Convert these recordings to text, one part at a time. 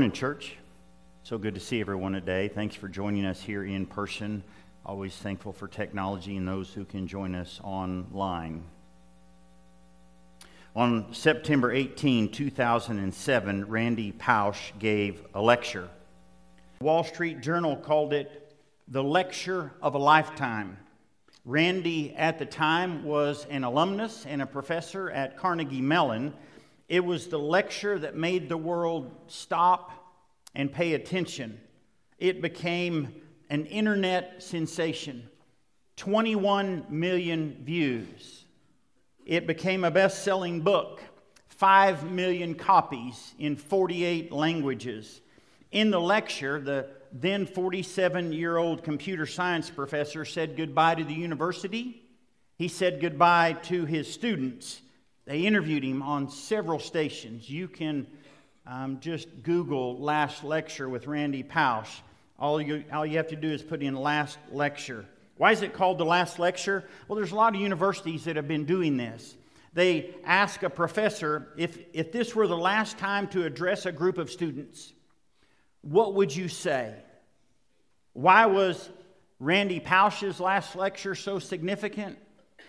morning, church. So good to see everyone today. Thanks for joining us here in person. Always thankful for technology and those who can join us online. On September 18, 2007, Randy Pausch gave a lecture. Wall Street Journal called it the lecture of a lifetime. Randy, at the time, was an alumnus and a professor at Carnegie Mellon. It was the lecture that made the world stop and pay attention. It became an internet sensation 21 million views. It became a best selling book, 5 million copies in 48 languages. In the lecture, the then 47 year old computer science professor said goodbye to the university. He said goodbye to his students. They interviewed him on several stations. You can um, just Google last lecture with Randy Pausch. All you, all you have to do is put in last lecture. Why is it called the last lecture? Well, there's a lot of universities that have been doing this. They ask a professor if, if this were the last time to address a group of students, what would you say? Why was Randy Pausch's last lecture so significant?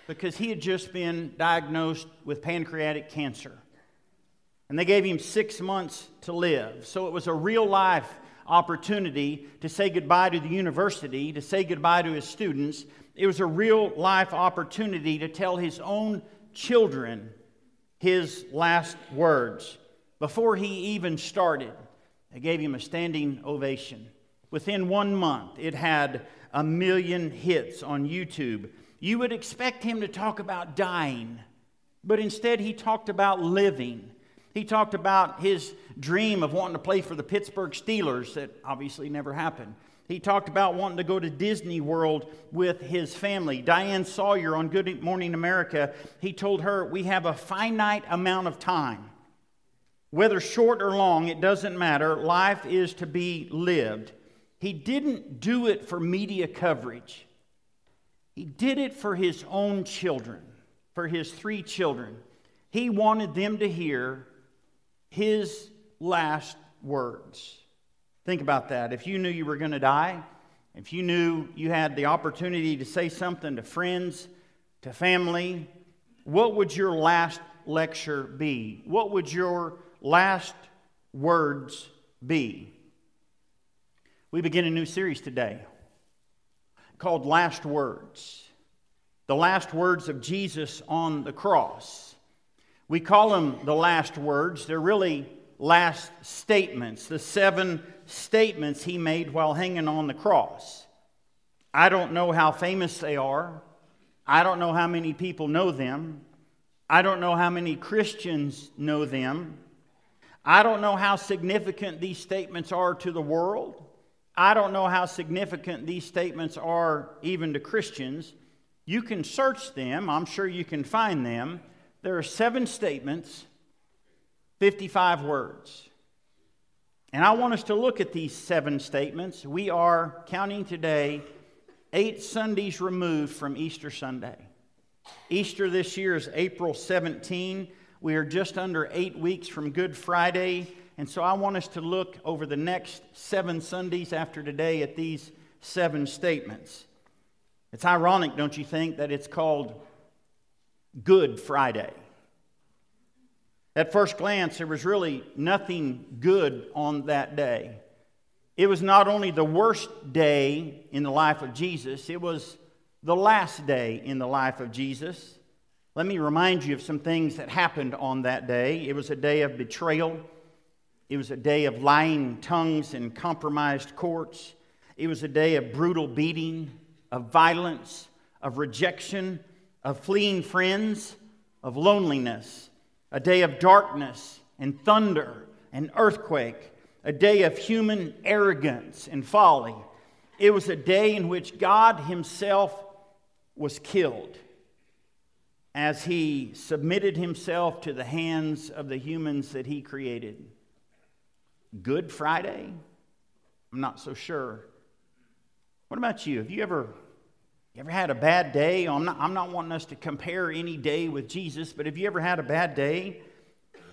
Because he had just been diagnosed with pancreatic cancer. And they gave him six months to live. So it was a real life opportunity to say goodbye to the university, to say goodbye to his students. It was a real life opportunity to tell his own children his last words. Before he even started, they gave him a standing ovation. Within one month, it had a million hits on YouTube. You would expect him to talk about dying, but instead he talked about living. He talked about his dream of wanting to play for the Pittsburgh Steelers that obviously never happened. He talked about wanting to go to Disney World with his family. Diane Sawyer on Good Morning America, he told her, We have a finite amount of time. Whether short or long, it doesn't matter. Life is to be lived. He didn't do it for media coverage, he did it for his own children, for his three children. He wanted them to hear his last words. Think about that. If you knew you were going to die, if you knew you had the opportunity to say something to friends, to family, what would your last lecture be? What would your last words be? We begin a new series today called Last Words. The last words of Jesus on the cross. We call them the last words. They're really last statements, the seven statements he made while hanging on the cross. I don't know how famous they are. I don't know how many people know them. I don't know how many Christians know them. I don't know how significant these statements are to the world. I don't know how significant these statements are even to Christians. You can search them, I'm sure you can find them. There are seven statements, 55 words. And I want us to look at these seven statements. We are counting today eight Sundays removed from Easter Sunday. Easter this year is April 17. We are just under eight weeks from Good Friday. And so I want us to look over the next seven Sundays after today at these seven statements. It's ironic, don't you think, that it's called Good Friday. At first glance, there was really nothing good on that day. It was not only the worst day in the life of Jesus, it was the last day in the life of Jesus. Let me remind you of some things that happened on that day. It was a day of betrayal, it was a day of lying tongues and compromised courts, it was a day of brutal beating, of violence, of rejection, of fleeing friends, of loneliness, a day of darkness and thunder and earthquake, a day of human arrogance and folly. It was a day in which God Himself was killed as He submitted Himself to the hands of the humans that He created. Good Friday? I'm not so sure. What about you? Have you ever you ever had a bad day? I'm not, I'm not wanting us to compare any day with Jesus, but have you ever had a bad day?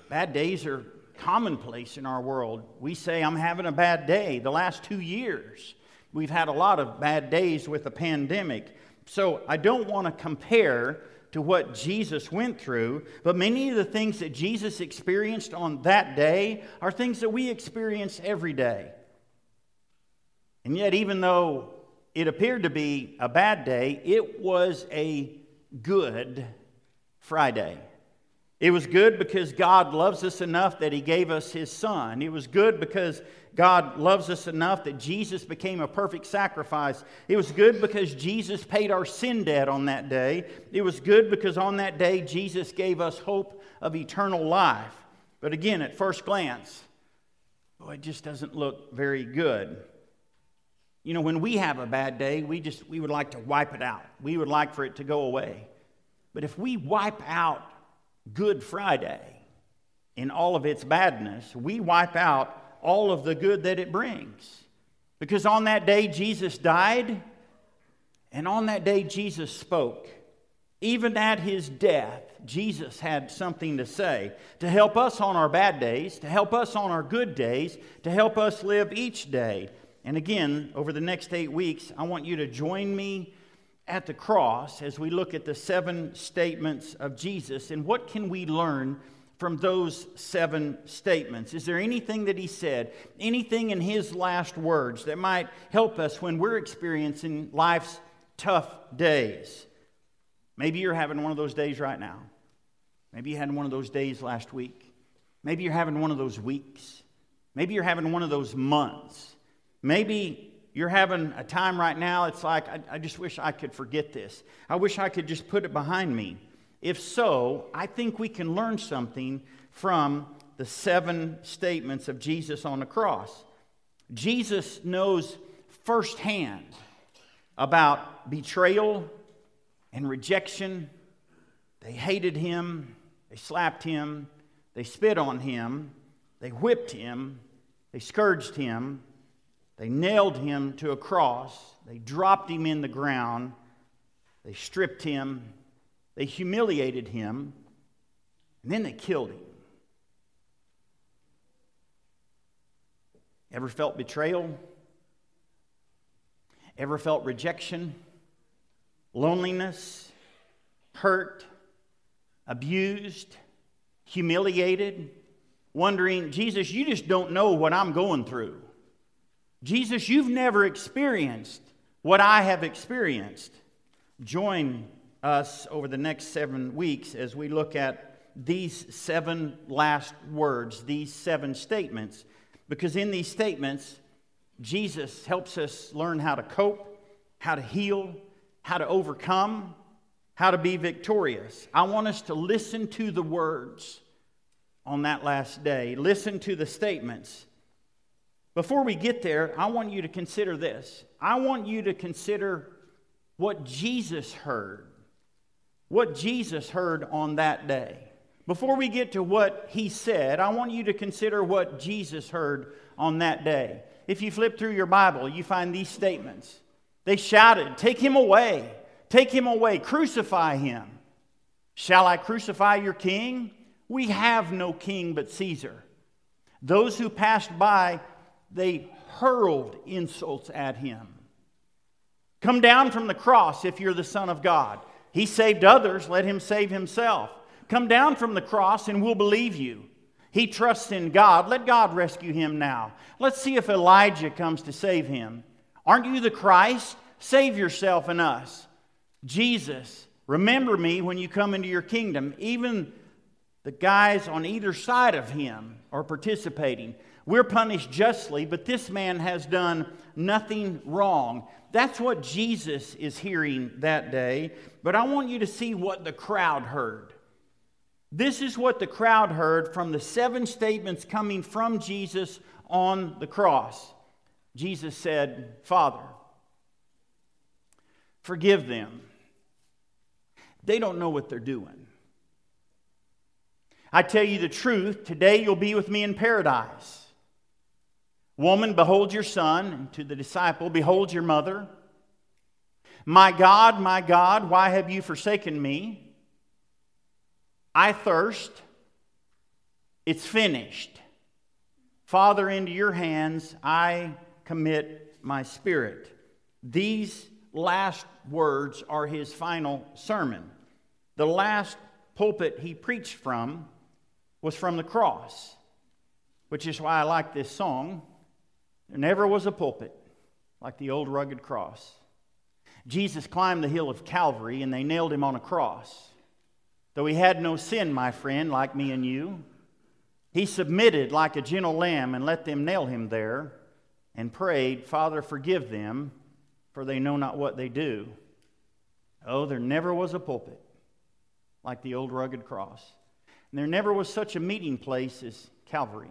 Bad days are commonplace in our world. We say, I'm having a bad day. The last two years, we've had a lot of bad days with the pandemic. So I don't want to compare to what Jesus went through, but many of the things that Jesus experienced on that day are things that we experience every day. And yet, even though it appeared to be a bad day, it was a good Friday. It was good because God loves us enough that He gave us His Son. It was good because God loves us enough that Jesus became a perfect sacrifice. It was good because Jesus paid our sin debt on that day. It was good because on that day Jesus gave us hope of eternal life. But again, at first glance, boy, it just doesn't look very good. You know, when we have a bad day, we just we would like to wipe it out. We would like for it to go away. But if we wipe out Good Friday in all of its badness, we wipe out all of the good that it brings. Because on that day, Jesus died, and on that day, Jesus spoke. Even at his death, Jesus had something to say to help us on our bad days, to help us on our good days, to help us live each day. And again, over the next eight weeks, I want you to join me at the cross as we look at the seven statements of Jesus and what can we learn from those seven statements? Is there anything that he said, anything in his last words that might help us when we're experiencing life's tough days? Maybe you're having one of those days right now. Maybe you had one of those days last week. Maybe you're having one of those weeks. Maybe you're having one of those months. Maybe you're having a time right now, it's like, I, I, just wish I could forget this. I wish I could just put it behind me. If so, I think we can learn something from the seven statements of Jesus on the cross. Jesus knows firsthand about betrayal and rejection. They hated him, they slapped him, they spit on him, they whipped him, they scourged him, they nailed him to a cross, they dropped him in the ground, they stripped him, they humiliated him, and then they killed him. Ever felt betrayal? Ever felt rejection, loneliness, hurt, abused, humiliated, wondering, Jesus, you just don't know what I'm going through? Jesus, you've never experienced what I have experienced. Join us over the next seven weeks as we look at these seven last words, these seven statements, because in these statements, Jesus helps us learn how to cope, how to heal, how to overcome, how to be victorious. I want us to listen to the words on that last day, listen to the statements before we get there, I want you to consider this. I want you to consider what Jesus heard. What Jesus heard on that day. Before we get to what he said, I want you to consider what Jesus heard on that day. If you flip through your Bible, you find these statements. They shouted, Take him away! Take him away! Crucify him! Shall I crucify your king? We have no king but Caesar. Those who passed by they hurled insults at him. Come down from the cross if you're the Son of God. He saved others, let him save himself. Come down from the cross and we'll believe you. He trusts in God. Let God rescue him now. Let's see if Elijah comes to save him. Aren't you the Christ? Save yourself and us. Jesus, remember me when you come into your kingdom. Even the guys on either side of him are participating. We're punished justly, but this man has done nothing wrong. That's what Jesus is hearing that day. But I want you to see what the crowd heard. This is what the crowd heard from the seven statements coming from Jesus on the cross. Jesus said, Father, forgive them. They don't know what they're doing. I tell you the truth, today you'll be with me in paradise. Woman, behold your son, and to the disciple, behold your mother. My God, my God, why have you forsaken me? I thirst. It's finished. Father, into your hands I commit my spirit. These last words are his final sermon. The last pulpit he preached from was from the cross, which is why I like this song. There never was a pulpit like the old rugged cross. Jesus climbed the hill of Calvary and they nailed him on a cross. Though he had no sin, my friend, like me and you, he submitted like a gentle lamb and let them nail him there and prayed, Father, forgive them, for they know not what they do. Oh, there never was a pulpit like the old rugged cross. And there never was such a meeting place as Calvary.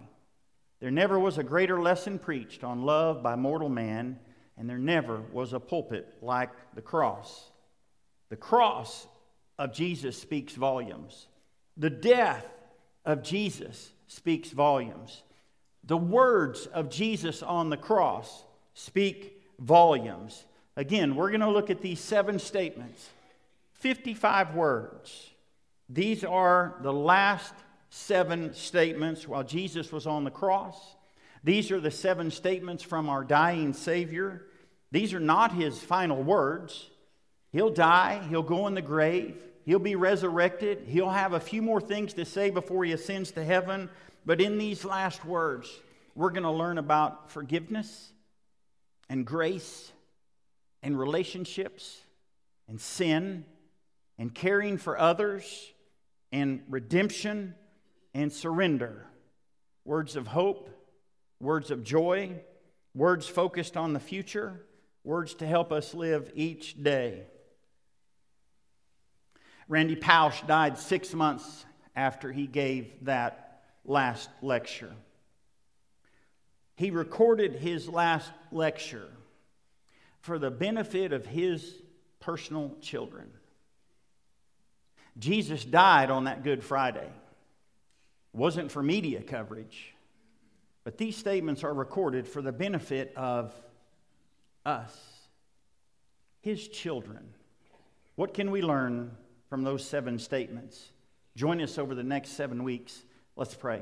There never was a greater lesson preached on love by mortal man, and there never was a pulpit like the cross. The cross of Jesus speaks volumes. The death of Jesus speaks volumes. The words of Jesus on the cross speak volumes. Again, we're going to look at these seven statements 55 words. These are the last seven statements while Jesus was on the cross. These are the seven statements from our dying Savior. These are not his final words. He'll die, he'll go in the grave, he'll be resurrected, he'll have a few more things to say before he ascends to heaven. But in these last words, we're going to learn about forgiveness and grace and relationships and sin and caring for others and redemption and surrender. Words of hope, words of joy, words focused on the future, words to help us live each day. Randy Pausch died six months after he gave that last lecture. He recorded his last lecture for the benefit of his personal children. Jesus died on that Good Friday. Wasn't for media coverage, but these statements are recorded for the benefit of us, his children. What can we learn from those seven statements? Join us over the next seven weeks. Let's pray.